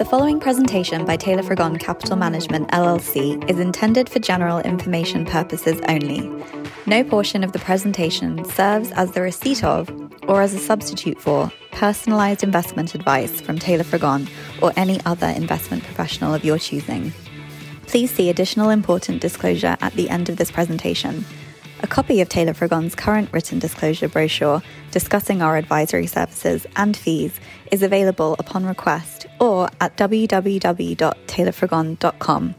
The following presentation by Taylor Frigon Capital Management LLC is intended for general information purposes only. No portion of the presentation serves as the receipt of or as a substitute for personalized investment advice from Taylor Frigon or any other investment professional of your choosing. Please see additional important disclosure at the end of this presentation. A copy of Taylor Frigon's current written disclosure brochure discussing our advisory services and fees is available upon request or at www.taylorfrigon.com.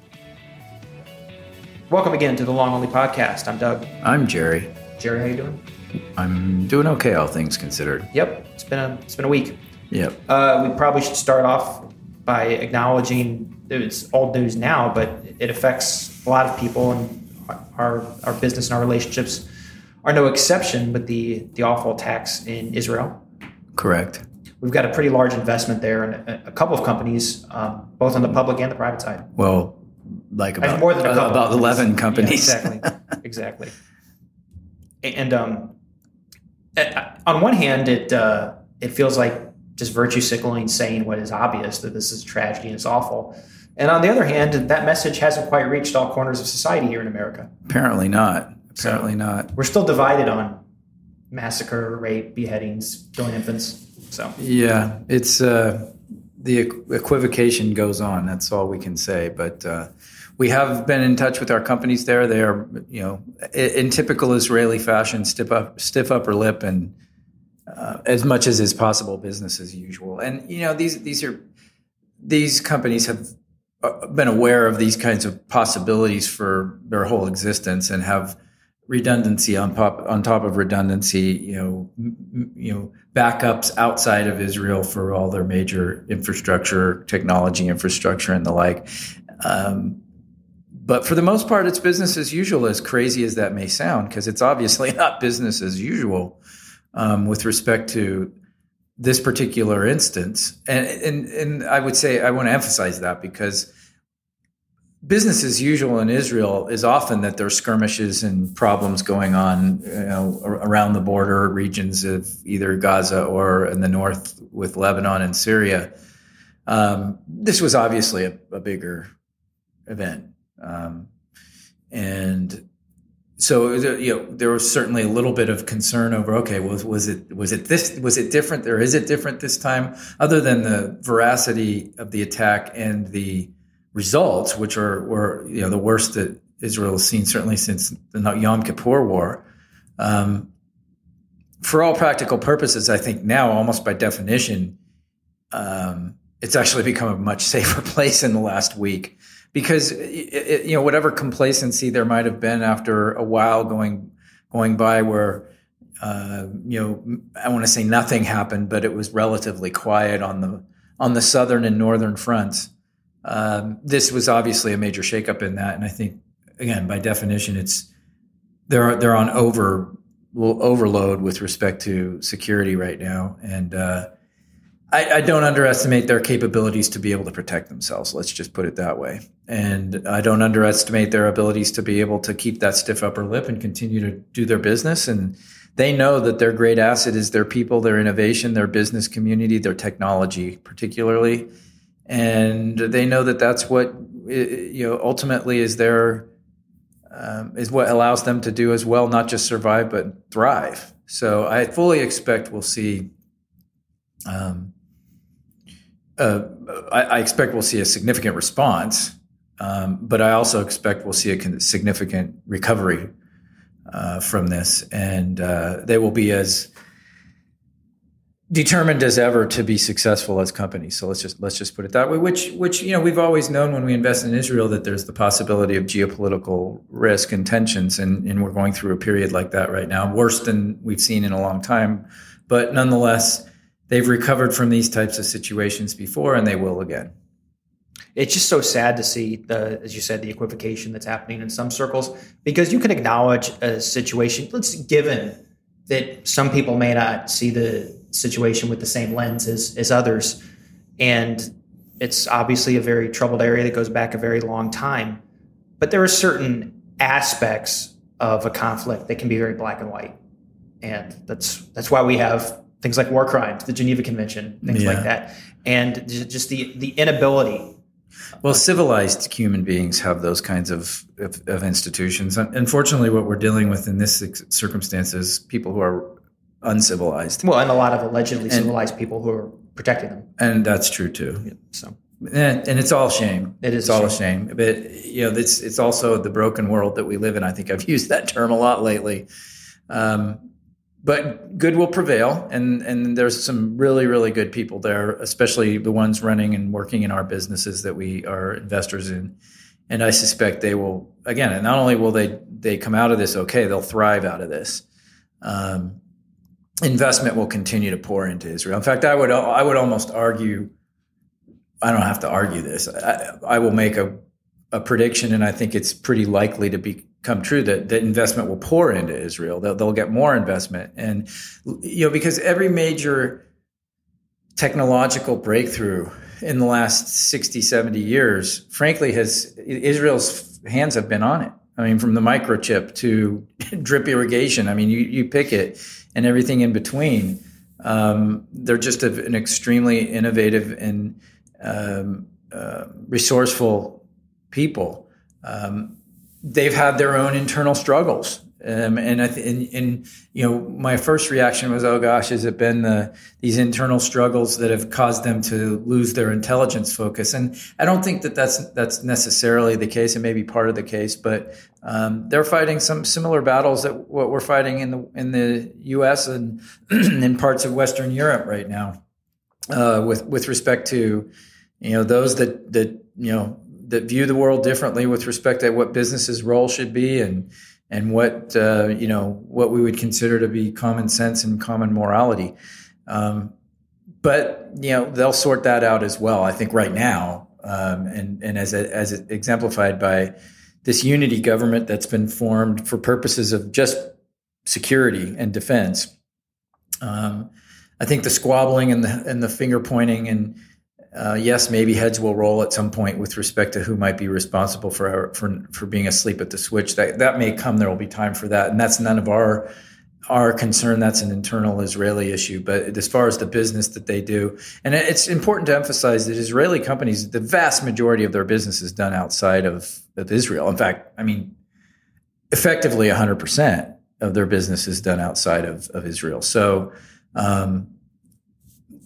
Welcome again to the Long Only Podcast. I'm Doug. I'm Gerry. Gerry, how you doing? I'm doing okay, all things considered. Yep, it's been a it's been a week. Yep. Uh, we probably should start off by acknowledging it's old news now, but it affects a lot of people, and our our business and our relationships are no exception. But the the awful attacks in Israel. Correct. We've got a pretty large investment there, and a, a couple of companies, um, both on the public and the private side. Well, like about more than a couple about eleven companies. Yeah, exactly, exactly. And um, on one hand, it uh, it feels like just virtue signaling, saying what is obvious that this is a tragedy and it's awful. And on the other hand, that message hasn't quite reached all corners of society here in America. Apparently not. Apparently so not. We're still divided on massacre, rape, beheadings, killing infants. So yeah, it's uh, the equivocation goes on. That's all we can say. But uh, we have been in touch with our companies there. They are, you know, in typical Israeli fashion, stiff up, stiff upper lip, and uh, as much as is possible, business as usual. And you know, these these are these companies have uh, been aware of these kinds of possibilities for their whole existence and have redundancy on top on top of redundancy you know m- you know backups outside of Israel for all their major infrastructure technology infrastructure and the like um, but for the most part it's business as usual as crazy as that may sound because it's obviously not business as usual um, with respect to this particular instance. And, and, and I would say, I want to emphasize that because business as usual in Israel is often that there's skirmishes and problems going on you know, around the border regions of either Gaza or in the north with Lebanon and Syria. Um, this was obviously a, a bigger event. Um, and so you know there was certainly a little bit of concern over okay was was it was it this was it different or is it different this time other than the veracity of the attack and the results which are were you know the worst that Israel has seen certainly since the Yom Kippur War um, for all practical purposes I think now almost by definition um, it's actually become a much safer place in the last week because it, you know whatever complacency there might have been after a while going going by where uh, you know I want to say nothing happened, but it was relatively quiet on the on the southern and northern fronts. Um, this was obviously a major shakeup in that, and I think again by definition it's they're they're on over overload with respect to security right now, and uh, I, I, don't underestimate their capabilities to be able to protect themselves. Let's just put it that way. And I don't underestimate their abilities to be able to keep that stiff upper lip and continue to do their business. And they know that their great asset is their people, their innovation, their business community, their technology, particularly. And they know that that's what you know ultimately is their um, is what allows them to do as well, not just survive but thrive. So I fully expect we'll see um, uh, I, I, expect we'll see a significant response, um, but I also expect we'll see a significant recovery uh, from this, and uh, they will be as determined as ever to be successful as companies. So let's just let's just put it that way. Which which you know we've always known when we invest in Israel that there's the possibility of geopolitical risk and tensions, and, and we're going through a period like that right now, worse than we've seen in a long time, but nonetheless they've recovered from these types of situations before and they will again. It's just so sad to see the, as you said, the equivocation that's happening in some circles because you can acknowledge a situation. Let's given that some people may not see the situation with the same lens as, as others, and it's obviously a very troubled area that goes back a very long time. But there are certain aspects of a conflict that can be very black and white, and that's that's why we have things like war crimes, the Geneva Convention, things yeah. like that. and just the the inability. Well, civilized human beings have those kinds of, of, of institutions. Unfortunately, what we're dealing with in this circumstance is people who are uncivilized. Well, and a lot of allegedly and, civilized people who are protecting them. And that's true too. Yeah, so. And, and, it's all shame. It is it's all a shame. But you know, it's it's also the broken world that we live in. I think I've used that term a lot lately. Um, but good will prevail, and and there's some really really good people there, especially the ones running and working in our businesses that we are investors in. And I suspect they will again. And not only will they they come out of this okay, they'll thrive out of this. Um, investment will continue to pour into Israel. In fact, I would I would almost argue. I don't have to argue this. I, I will make a, a prediction, and I think it's pretty likely to become true that, that investment will pour into Israel. They'll, they'll get more investment, and you know because every major technological breakthrough in the last 60 70 years frankly has israel's hands have been on it i mean from the microchip to drip irrigation i mean you, you pick it and everything in between. Um, they're just a, an extremely innovative and um, uh, resourceful people. Um, they've had their own internal struggles um, and, I th- and, and, you know, my first reaction was, oh gosh, has it been the, these internal struggles that have caused them to lose their intelligence focus? And I don't think that that's, that's necessarily the case. It may be part of the case, but um, they're fighting some similar battles that what we're fighting in the, in the U.S. and in parts of Western Europe right now, uh, with, with respect to, you know, those that, that, you know, that view the world differently with respect to what business's role should be and, and what uh, you know what we would consider to be common sense and common morality. Um, but you know they'll sort that out as well. I think right now, um, and and as as exemplified by this unity government that's been formed for purposes of just security and defense. Um, I think the squabbling and the and the finger pointing and uh, yes, maybe heads will roll at some point with respect to who might be responsible for for for being asleep at the switch. That that may come. There will be time for that, and that's none of our our concern. That's an internal Israeli issue. But as far as the business that they do, and it's important to emphasize that Israeli companies, the vast majority of their business is done outside of, of Israel. In fact, I mean, effectively 100 percent of their business is done outside of, of Israel. So. Um,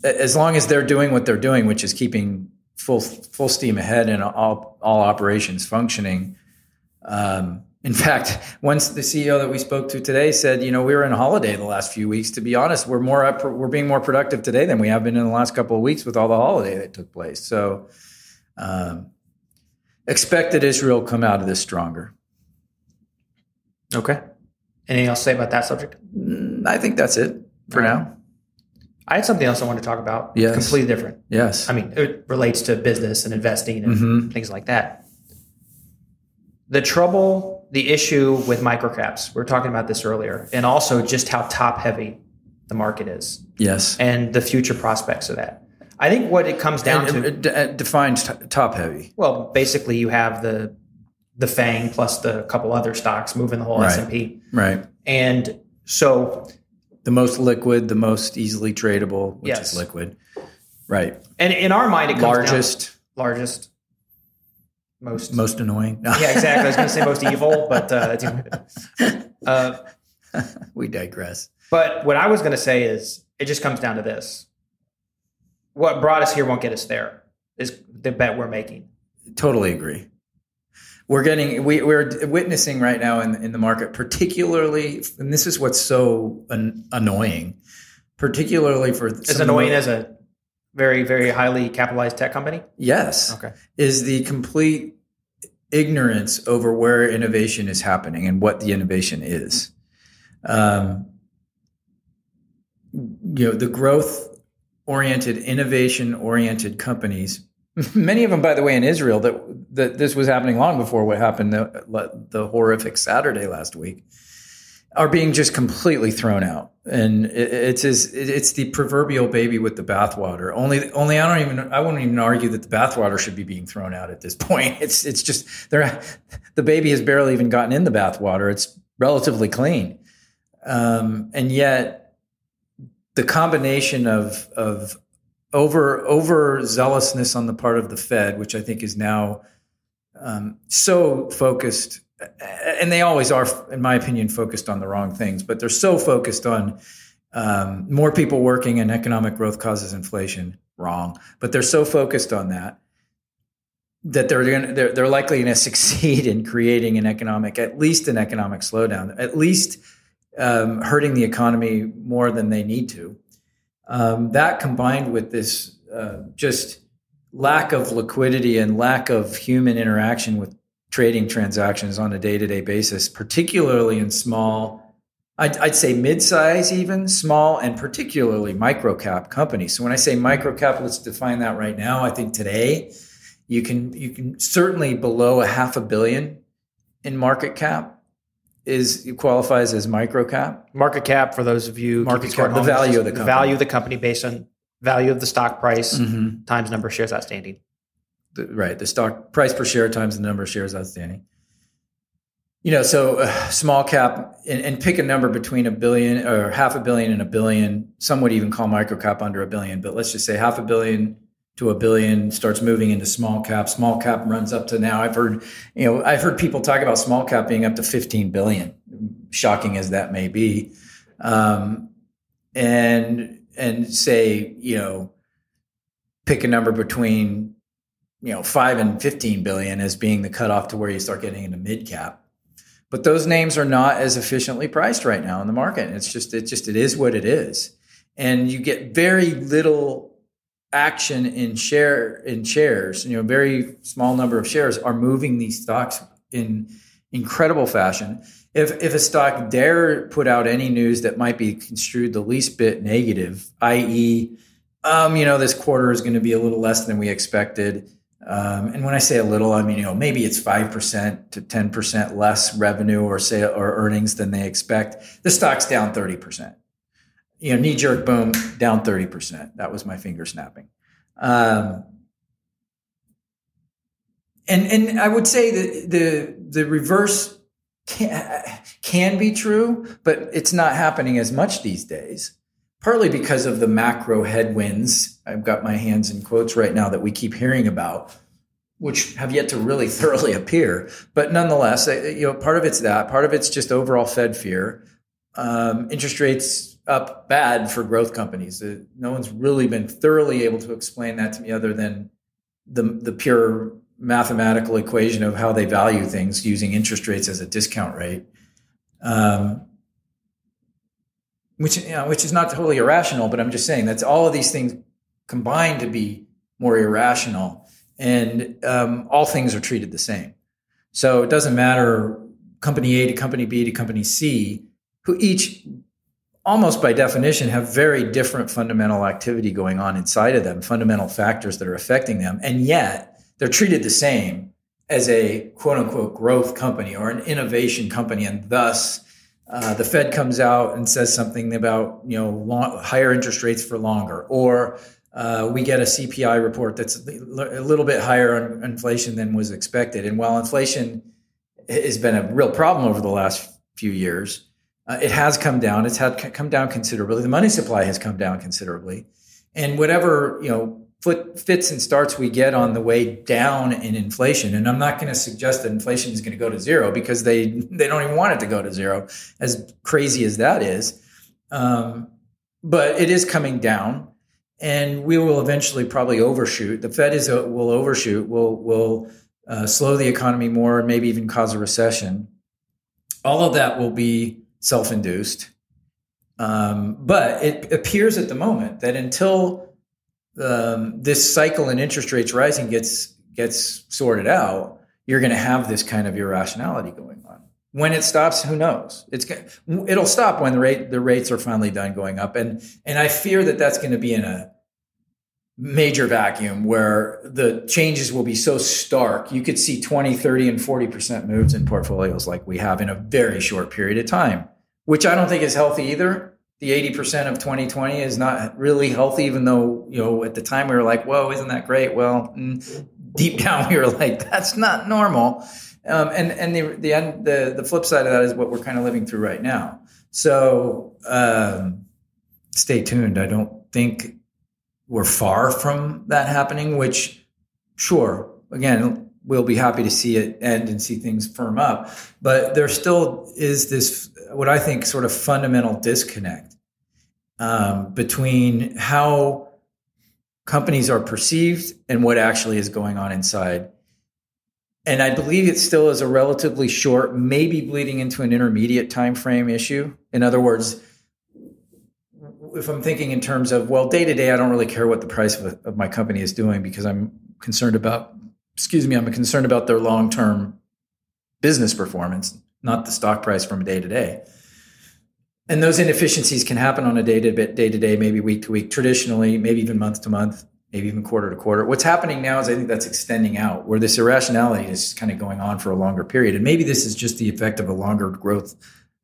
as long as they're doing what they're doing, which is keeping full full steam ahead and all all operations functioning. Um, in fact, once the CEO that we spoke to today said, you know, we were in a holiday the last few weeks. To be honest, we're more up, we're being more productive today than we have been in the last couple of weeks with all the holiday that took place. So, um, expect that Israel come out of this stronger. Okay. Anything else to say about that subject? Mm, I think that's it for now. I had something else I wanted to talk about. Yes. Completely different. Yes. I mean, it relates to business and investing and mm-hmm. things like that. The trouble, the issue with microcaps, we were talking about this earlier, and also just how top heavy the market is. Yes. And the future prospects of that. I think what it comes down and, to it defines t- top heavy. Well, basically, you have the the Fang plus the couple other stocks moving the whole right. S and P. Right. And so the most liquid, the most easily tradable, which yes. is liquid. Right. And in our mind, it comes largest, largest, most, most annoying. No. Yeah, exactly. I was going to say most evil, but uh, uh, we digress. But what I was going to say is, it just comes down to this: what brought us here won't get us there. Is the bet we're making? Totally agree we're getting we, we're witnessing right now in, in the market particularly and this is what's so an, annoying particularly for as annoying as a very very highly capitalized tech company? Yes. Okay. Is the complete ignorance over where innovation is happening and what the innovation is. Um, you know the growth oriented innovation oriented companies many of them, by the way, in Israel, that that this was happening long before what happened the, the horrific Saturday last week, are being just completely thrown out, and it, it's it's the proverbial baby with the bathwater. Only, only I don't even I wouldn't even argue that the bathwater should be being thrown out at this point. It's it's just there, the baby has barely even gotten in the bathwater. It's relatively clean, um, and yet the combination of of over over zealousness on the part of the Fed, which I think is now um, so focused, and they always are, in my opinion, focused on the wrong things. But they're so focused on um, more people working and economic growth causes inflation. Wrong, but they're so focused on that that they're going they're, they're likely going to succeed in creating an economic, at least an economic slowdown, at least um, hurting the economy more than they need to. Um, that combined with this uh, just lack of liquidity and lack of human interaction with trading transactions on a day-to-day basis, particularly in small I'd, I'd, say mid-size, even small, and particularly micro-cap companies. So when I say micro-cap, let's define that right now. I think today you can you can certainly below a half a billion in market cap is qualifies as micro-cap. Market cap for those of you market cap, the value of the company. value of the company based on value of the stock price mm-hmm. times number of shares outstanding. The, right, the stock price per share times the number of shares outstanding you know, so uh, small cap and, and, pick a number between a billion or half a billion and a billion. Some would even call micro cap under a billion, but let's just say half a billion to a billion starts moving into small cap. Small cap runs up to now. I've heard, you know, I've heard people talk about small cap being up to 15 billion, shocking as that may be. Um, and, and say, you know, pick a number between, you know, five and 15 billion as being the cutoff to where you start getting into mid cap but those names are not as efficiently priced right now in the market. It's just it just it is what it is. And you get very little action in share in shares. You know, very small number of shares are moving these stocks in incredible fashion. If if a stock dare put out any news that might be construed the least bit negative, i.e., um, you know, this quarter is going to be a little less than we expected um, and when I say a little, I mean, you know, maybe it's 5% to 10% less revenue or sale or earnings than they expect. The stock's down 30%. You know, knee jerk boom, down 30%. That was my finger snapping. Um, and, and I would say that the, the reverse can, can be true, but it's not happening as much these days partly because of the macro headwinds. I've got my hands in quotes right now that we keep hearing about, which have yet to really thoroughly appear. But nonetheless, you know, part of it's that. Part of it's just overall Fed fear. Um, interest rates up bad for growth companies. Uh, no one's really been thoroughly able to explain that to me, other than the the pure mathematical equation of how they value things using interest rates as a discount rate. Um, which you know, which is not totally irrational, but I'm just saying that's all of these things combined to be more irrational, and um, all things are treated the same. So it doesn't matter company A to company B to company C, who each almost by definition have very different fundamental activity going on inside of them, fundamental factors that are affecting them, and yet they're treated the same as a quote unquote growth company or an innovation company, and thus uh, the Fed comes out and says something about you know long, higher interest rates for longer, or uh, we get a CPI report that's a little bit higher on inflation than was expected. And while inflation has been a real problem over the last few years, uh, it has come down. It's had come down considerably. The money supply has come down considerably, and whatever you know fits and starts we get on the way down in inflation. And I'm not going to suggest that inflation is going to go to zero because they they don't even want it to go to zero, as crazy as that is. Um, but it is coming down, and we will eventually probably overshoot. The Fed is a, will overshoot. Will will uh, slow the economy more, maybe even cause a recession. All of that will be self-induced. Um, but it appears at the moment that until um, this cycle in interest rates rising gets gets sorted out, you're going to have this kind of irrationality going on. When it stops, who knows? It's it'll stop when the rate the rates are finally done going up, and and I fear that that's going to be in a major vacuum where the changes will be so stark you could see 20 30 and 40% moves in portfolios like we have in a very short period of time which i don't think is healthy either the 80% of 2020 is not really healthy, even though, you know, at the time we were like, whoa, isn't that great? Well, mm, deep down we were like, that's not normal. Um, and and the, the, end, the, the flip side of that is what we're kind of living through right now. So um, stay tuned. I don't think we're far from that happening. Which, sure, again, we'll be happy to see it end and see things firm up. But there still is this, what I think, sort of fundamental disconnect um, between how companies are perceived and what actually is going on inside. And I believe it still is a relatively short, maybe bleeding into an intermediate time frame issue. In other words, if I'm thinking in terms of well, day to day, I don't really care what the price of, of my company is doing because I'm concerned about, excuse me, I'm concerned about their long term business performance, not the stock price from day to day. And those inefficiencies can happen on a day to day to day, maybe week to week, traditionally, maybe even month to month, maybe even quarter to quarter. What's happening now is I think that's extending out, where this irrationality is kind of going on for a longer period. And maybe this is just the effect of a longer growth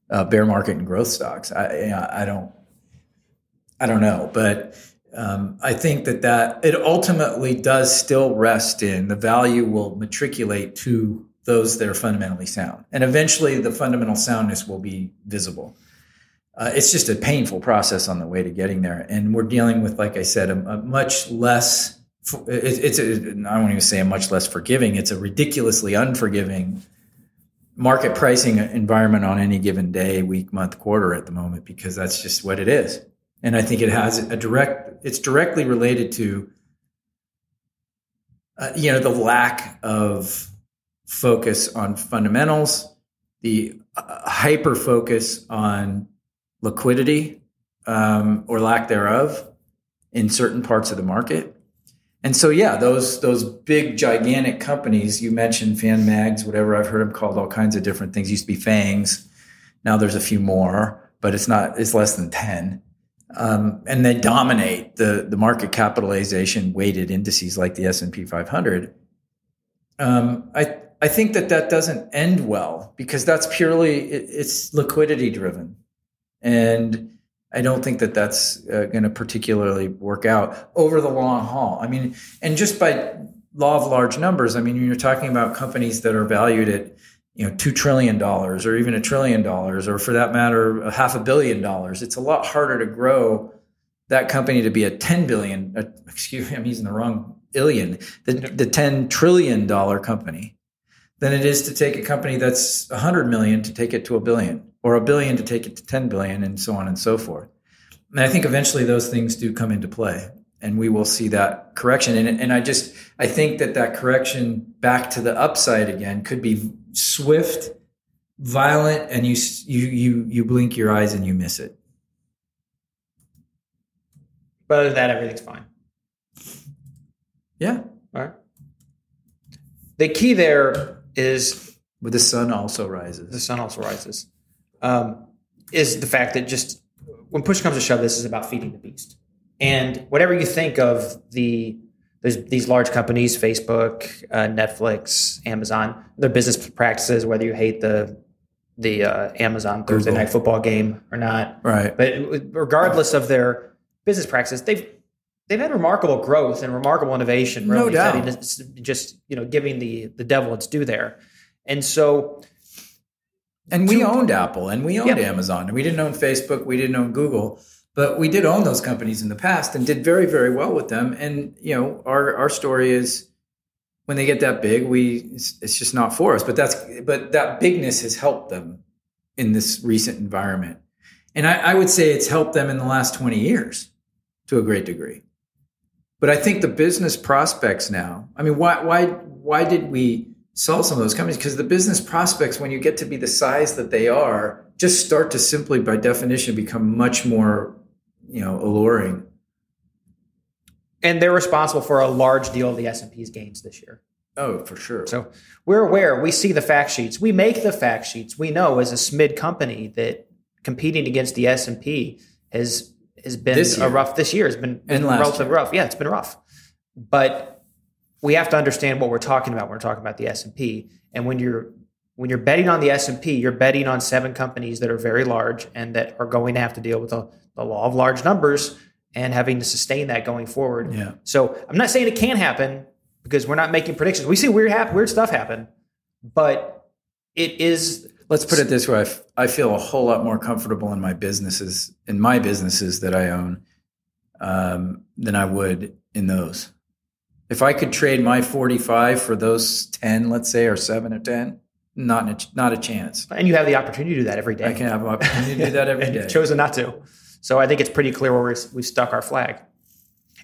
uh, bear market and growth stocks. I, I don't, I don't know, but um, I think that that it ultimately does still rest in the value will matriculate to those that are fundamentally sound, and eventually the fundamental soundness will be visible uh, it's just a painful process on the way to getting there. And we're dealing with, like I said, a, a much less, it, it's, a, I won't even say a much less forgiving, it's a ridiculously unforgiving market pricing environment on any given day, week, month, quarter at the moment, because that's just what it is. And I think it has a direct, it's directly related to, uh, you know, the lack of focus on fundamentals, the uh, hyper focus on liquidity um, or lack thereof in certain parts of the market. And so, yeah, those those big gigantic companies you mentioned, Fan Mags, whatever I've heard them called all kinds of different things. Used to be Fangs, now there's a few more, but it's not it's less than ten, um, and they dominate the the market capitalization weighted indices like the S and P 500. Um, I I think that that doesn't end well because that's purely it, it's liquidity driven. And I don't think that that's uh, going to particularly work out over the long haul. I mean, and just by law of large numbers, I mean, you're talking about companies that are valued at you know two trillion dollars or even a trillion dollars or for that matter a half a billion dollars it's a lot harder to grow that company to be a 10 billion uh, excuse me i'm using the wrong billion the, the 10 trillion dollar company than it is to take a company that's 100 million to take it to a billion or a billion to take it to 10 billion and so on and so forth. And I think eventually those things do come into play and we will see that correction. And, and I just, I think that that correction back to the upside again could be swift, violent, and you, you, you, you blink your eyes and you miss it. But other than that, everything's fine. Yeah. All right. The key there is but the sun also rises. The sun also rises um, is the fact that just when push comes to shove, this is about feeding the beast. And whatever you think of the these large companies, Facebook, uh, Netflix, Amazon, their business practices, whether you hate the the uh, Amazon Thursday Google. night football game or not, right? But regardless of their business practices, they've they've had remarkable growth and remarkable innovation. Really, no doubt. Just you know, giving the the devil its due there. And so and we owned Apple and we owned Amazon and we didn't own Facebook, we didn't own Google, but we did own those companies in the past and did very, very well with them. And, you know, our, our story is when they get that big, we, it's, it's just not for us, but that's, but that bigness has helped them in this recent environment. And I, I would say it's helped them in the last 20 years to a great degree. But I think the business prospects now, I mean, why, why, why did we, sell some of those companies because the business prospects, when you get to be the size that they are, just start to simply, by definition, become much more, you know, alluring. And they're responsible for a large deal of the S and P's gains this year. Oh, for sure. So we're aware. We see the fact sheets. We make the fact sheets. We know as a SMID company that competing against the S and P has has been a rough. This year has been, been relatively year. rough. Yeah, it's been rough. But we have to understand what we're talking about when we're talking about the S&P. And when you're when you're betting on the S&P, you're betting on seven companies that are very large and that are going to have to deal with the, the law of large numbers and having to sustain that going forward. Yeah. So I'm not saying it can't happen because we're not making predictions. We see weird hap- weird stuff happen, but it is. Let's put it this way: I, f- I feel a whole lot more comfortable in my businesses, in my businesses that I own, um, than I would in those. If I could trade my 45 for those 10, let's say, or seven or 10, not a, not a chance. And you have the opportunity to do that every day. I can have an opportunity to do that every day. Chosen not to. So I think it's pretty clear where we've stuck our flag.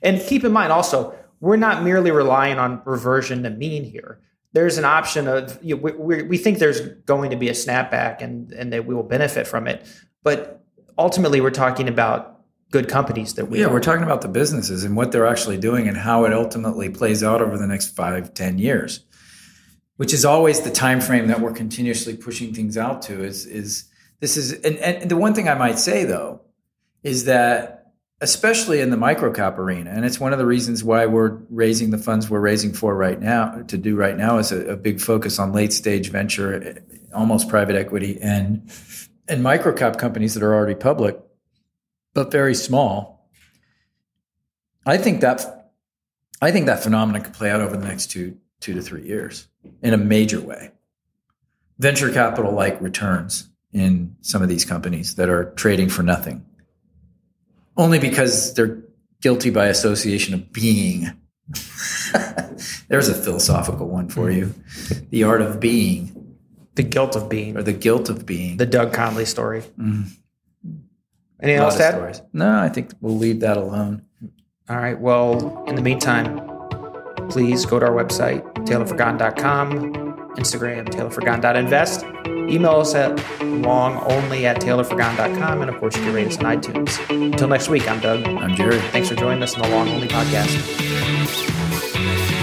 And keep in mind also, we're not merely relying on reversion to mean here. There's an option of you know, we, we think there's going to be a snapback and and that we will benefit from it, but ultimately we're talking about good companies that we yeah own. we're talking about the businesses and what they're actually doing and how it ultimately plays out over the next five ten years which is always the time frame that we're continuously pushing things out to is is this is and, and the one thing i might say though is that especially in the microcap arena and it's one of the reasons why we're raising the funds we're raising for right now to do right now is a, a big focus on late stage venture almost private equity and and microcap companies that are already public but very small. I think that I think that phenomenon could play out over the next two two to three years in a major way. Venture capital like returns in some of these companies that are trading for nothing, only because they're guilty by association of being. There's a philosophical one for you: the art of being, the guilt of being, or the guilt of being. the Doug Conley story. Mm. Anything else add? stories. No, I think we'll leave that alone. All right. Well, in the meantime, please go to our website, taylorfrigon.com, Instagram, taylorfrigon.invest. Email us at longonly at taylorfrigon.com. And of course, you can rate us on iTunes. Until next week, I'm Doug. I'm Gerry. Thanks for joining us on the Long Only podcast.